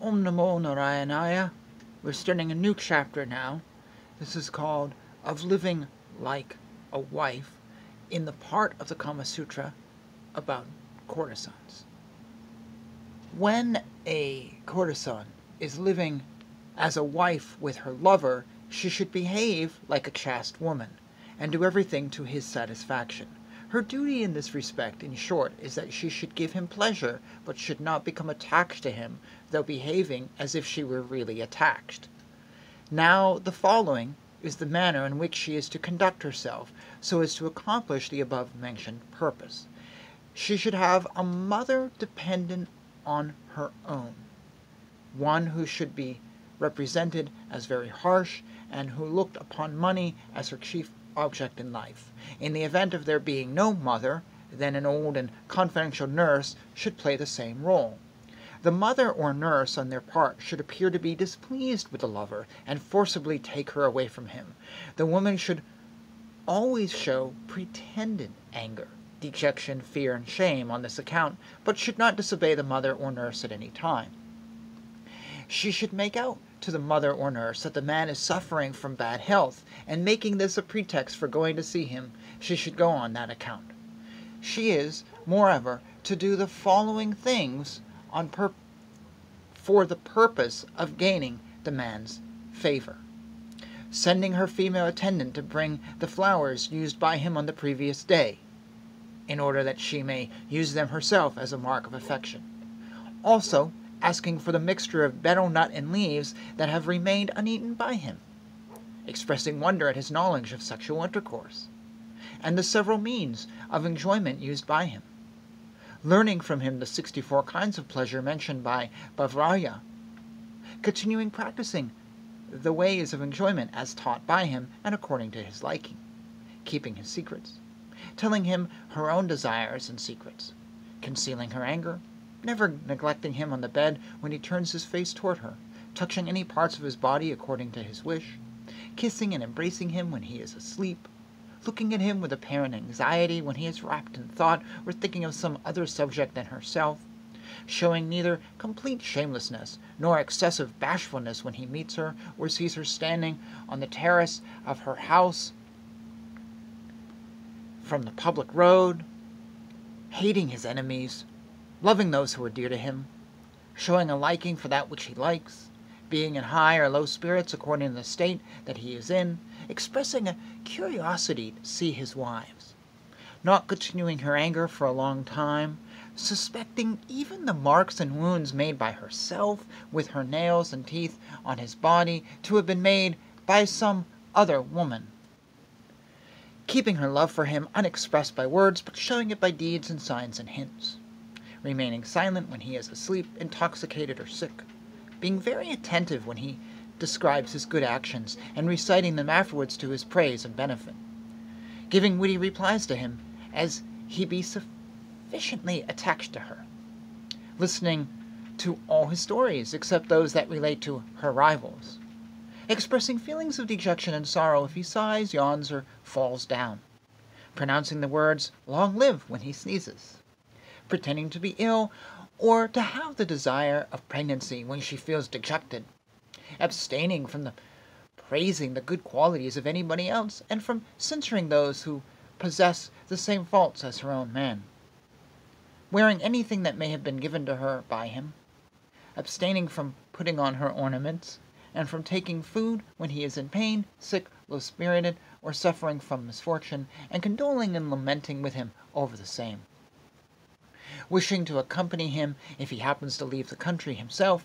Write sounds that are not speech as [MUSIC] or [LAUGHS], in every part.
Om Namo Narayanaya. We're starting a new chapter now. This is called Of Living Like a Wife in the part of the Kama Sutra about courtesans. When a courtesan is living as a wife with her lover, she should behave like a chaste woman, and do everything to his satisfaction. Her duty in this respect, in short, is that she should give him pleasure, but should not become attached to him, though behaving as if she were really attached. Now, the following is the manner in which she is to conduct herself, so as to accomplish the above mentioned purpose. She should have a mother dependent on her own, one who should be represented as very harsh, and who looked upon money as her chief object in life. In the event of there being no mother, then an old and confidential nurse should play the same role. The mother or nurse on their part should appear to be displeased with the lover and forcibly take her away from him. The woman should always show pretended anger, dejection, fear, and shame on this account, but should not disobey the mother or nurse at any time. She should make out to the mother or nurse that the man is suffering from bad health, and making this a pretext for going to see him, she should go on that account. She is, moreover, to do the following things on pur- for the purpose of gaining the man's favor. Sending her female attendant to bring the flowers used by him on the previous day, in order that she may use them herself as a mark of affection. Also, asking for the mixture of betel nut and leaves that have remained uneaten by him, expressing wonder at his knowledge of sexual intercourse, and the several means of enjoyment used by him, learning from him the sixty four kinds of pleasure mentioned by Babhravya, continuing practicing the ways of enjoyment as taught by him and according to his liking, keeping his secrets, telling him her own desires and secrets, concealing her anger, never neglecting him on the bed when he turns his face toward her, touching any parts of his body according to his wish, kissing and embracing him when he is asleep, looking at him with apparent anxiety when he is wrapped in thought or thinking of some other subject than herself, showing neither complete shamelessness nor excessive bashfulness when he meets her or sees her standing on the terrace of her house from the public road, hating his enemies, loving those who are dear to him, showing a liking for that which he likes, being in high or low spirits according to the state that he is in, expressing a curiosity to see his wives, not continuing her anger for a long time, suspecting even the marks and wounds made by herself with her nails and teeth on his body to have been made by some other woman. Keeping her love for him unexpressed by words, but showing it by deeds and signs and hints remaining silent when he is asleep, intoxicated, or sick, being very attentive when he describes his good actions, and reciting them afterwards to his praise and benefit, giving witty replies to him, as he be sufficiently attached to her, listening to all his stories except those that relate to her rivals, expressing feelings of dejection and sorrow if he sighs, yawns, or falls down, pronouncing the words long live when he sneezes pretending to be ill, or to have the desire of pregnancy when she feels dejected, abstaining from the praising the good qualities of anybody else, and from censuring those who possess the same faults as her own man, wearing anything that may have been given to her by him, abstaining from putting on her ornaments, and from taking food when he is in pain, sick, low spirited, or suffering from misfortune, and condoling and lamenting with him over the same wishing to accompany him if he happens to leave the country himself,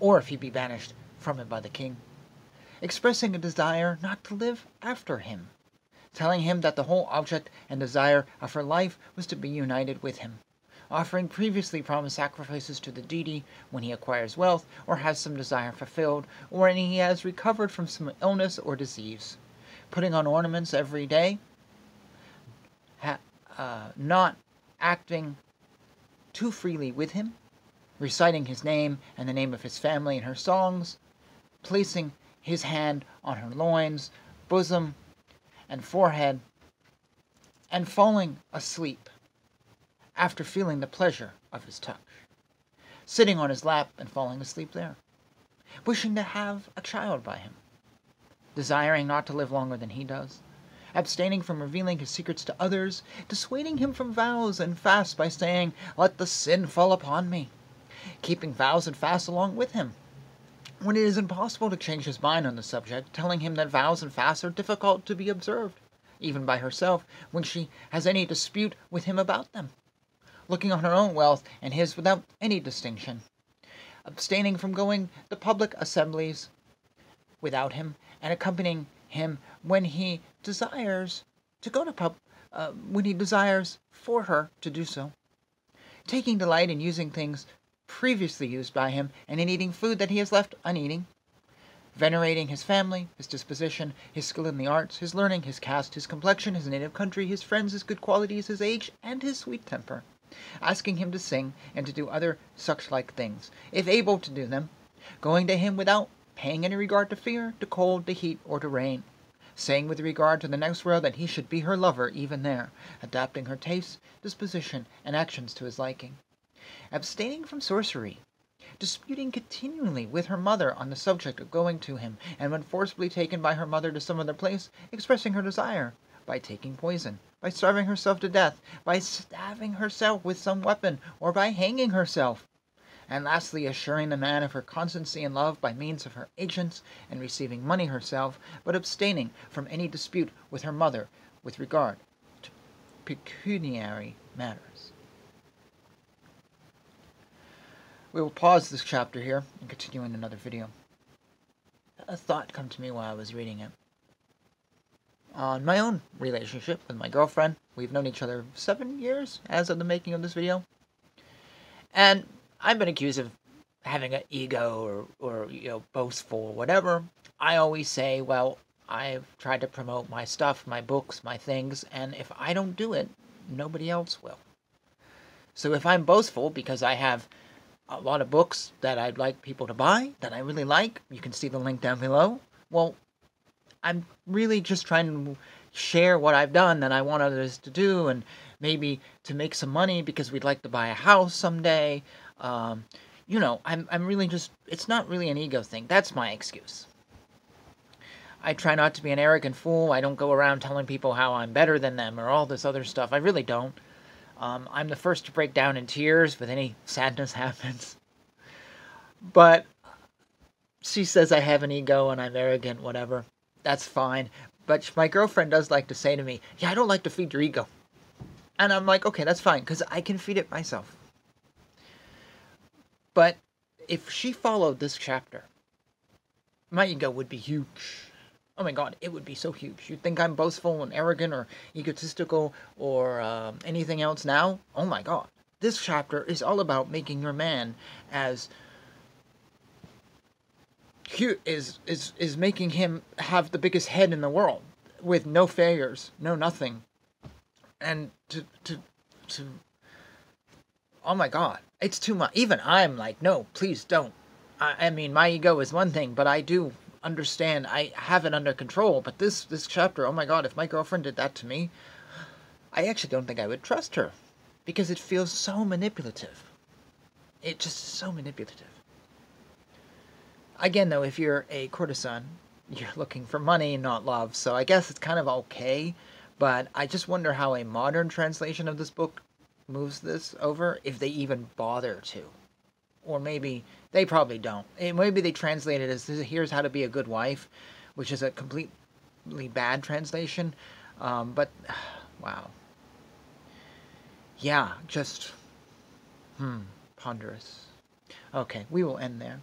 or if he be banished from it by the king, expressing a desire not to live after him, telling him that the whole object and desire of her life was to be united with him, offering previously promised sacrifices to the deity when he acquires wealth or has some desire fulfilled, or when he has recovered from some illness or disease, putting on ornaments every day, ha- uh, not acting too freely with him, reciting his name and the name of his family in her songs, placing his hand on her loins, bosom, and forehead, and falling asleep after feeling the pleasure of his touch. sitting on his lap and falling asleep there, wishing to have a child by him, desiring not to live longer than he does, abstaining from revealing his secrets to others, dissuading him from vows and fasts by saying, Let the sin fall upon me, keeping vows and fasts along with him, when it is impossible to change his mind on the subject, telling him that vows and fasts are difficult to be observed, even by herself, when she has any dispute with him about them, looking on her own wealth and his without any distinction, abstaining from going to public assemblies without him, and accompanying him when he desires to go to pub, uh, when he desires for her to do so, taking delight in using things previously used by him and in eating food that he has left uneating, venerating his family, his disposition, his skill in the arts, his learning, his caste, his complexion, his native country, his friends, his good qualities, his age, and his sweet temper, asking him to sing and to do other such like things, if able to do them, going to him without paying any regard to fear, to cold, to heat, or to rain, saying with regard to the next world that he should be her lover even there, adapting her tastes, disposition, and actions to his liking, abstaining from sorcery, disputing continually with her mother on the subject of going to him, and when forcibly taken by her mother to some other place, expressing her desire, by taking poison, by starving herself to death, by stabbing herself with some weapon, or by hanging herself, and lastly assuring the man of her constancy and love by means of her agents, and receiving money herself, but abstaining from any dispute with her mother with regard to pecuniary matters. We will pause this chapter here and continue in another video. A thought come to me while I was reading it. On my own relationship with my girlfriend, we've known each other seven years as of the making of this video. And I've been accused of having an ego or, or you know boastful or whatever. I always say, well, I've tried to promote my stuff, my books, my things, and if I don't do it, nobody else will. So if I'm boastful because I have a lot of books that I'd like people to buy that I really like, you can see the link down below. Well, I'm really just trying to share what I've done that I want others to do and maybe to make some money because we'd like to buy a house someday. Um, you know, I'm, I'm really just, it's not really an ego thing. That's my excuse. I try not to be an arrogant fool. I don't go around telling people how I'm better than them or all this other stuff. I really don't. Um, I'm the first to break down in tears when any sadness [LAUGHS] happens. But she says I have an ego and I'm arrogant, whatever. That's fine. But my girlfriend does like to say to me, Yeah, I don't like to feed your ego. And I'm like, Okay, that's fine, because I can feed it myself. But if she followed this chapter, my ego would be huge. Oh my god, it would be so huge. You'd think I'm boastful and arrogant or egotistical or um, anything else now? Oh my god. This chapter is all about making your man as cute is is is making him have the biggest head in the world with no failures, no nothing. And to to to oh my god, it's too much. Even I'm like, no, please don't. I, I mean, my ego is one thing, but I do understand. I have it under control. But this this chapter, oh my god, if my girlfriend did that to me, I actually don't think I would trust her, because it feels so manipulative. It just is so manipulative. Again, though, if you're a courtesan, you're looking for money, not love. So I guess it's kind of okay. But I just wonder how a modern translation of this book moves this over, if they even bother to. Or maybe they probably don't. And maybe they translate it as here's how to be a good wife, which is a completely bad translation. Um, but [SIGHS] wow. Yeah, just hmm, ponderous. Okay, we will end there.